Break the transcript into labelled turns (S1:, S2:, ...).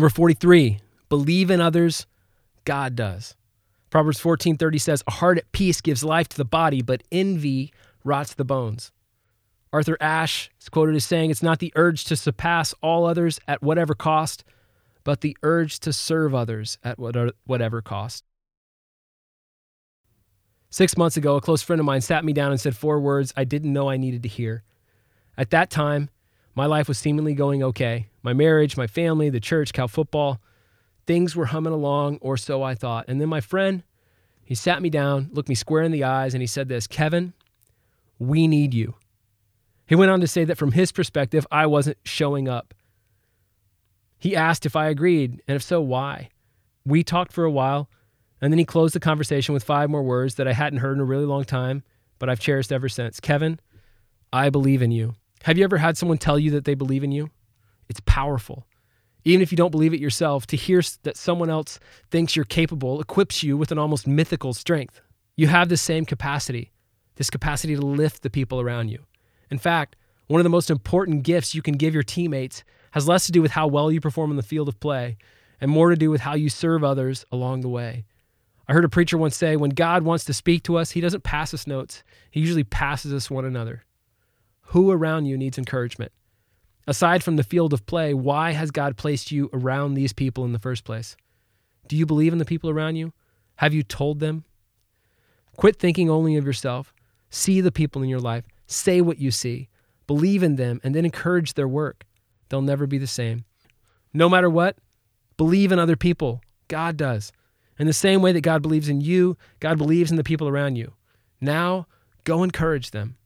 S1: Number 43, believe in others, God does. Proverbs 14:30 says, "A heart at peace gives life to the body, but envy rots the bones." Arthur Ashe is quoted as saying, "It's not the urge to surpass all others at whatever cost, but the urge to serve others at whatever cost." Six months ago, a close friend of mine sat me down and said four words I didn't know I needed to hear. At that time, my life was seemingly going okay. My marriage, my family, the church, Cal football, things were humming along, or so I thought. And then my friend, he sat me down, looked me square in the eyes, and he said this Kevin, we need you. He went on to say that from his perspective, I wasn't showing up. He asked if I agreed, and if so, why. We talked for a while. And then he closed the conversation with five more words that I hadn't heard in a really long time, but I've cherished ever since. Kevin, I believe in you. Have you ever had someone tell you that they believe in you? It's powerful. Even if you don't believe it yourself, to hear that someone else thinks you're capable equips you with an almost mythical strength. You have the same capacity, this capacity to lift the people around you. In fact, one of the most important gifts you can give your teammates has less to do with how well you perform on the field of play and more to do with how you serve others along the way. I heard a preacher once say, when God wants to speak to us, he doesn't pass us notes, he usually passes us one another. Who around you needs encouragement? Aside from the field of play, why has God placed you around these people in the first place? Do you believe in the people around you? Have you told them? Quit thinking only of yourself. See the people in your life. Say what you see. Believe in them and then encourage their work. They'll never be the same. No matter what, believe in other people. God does. In the same way that God believes in you, God believes in the people around you. Now, go encourage them.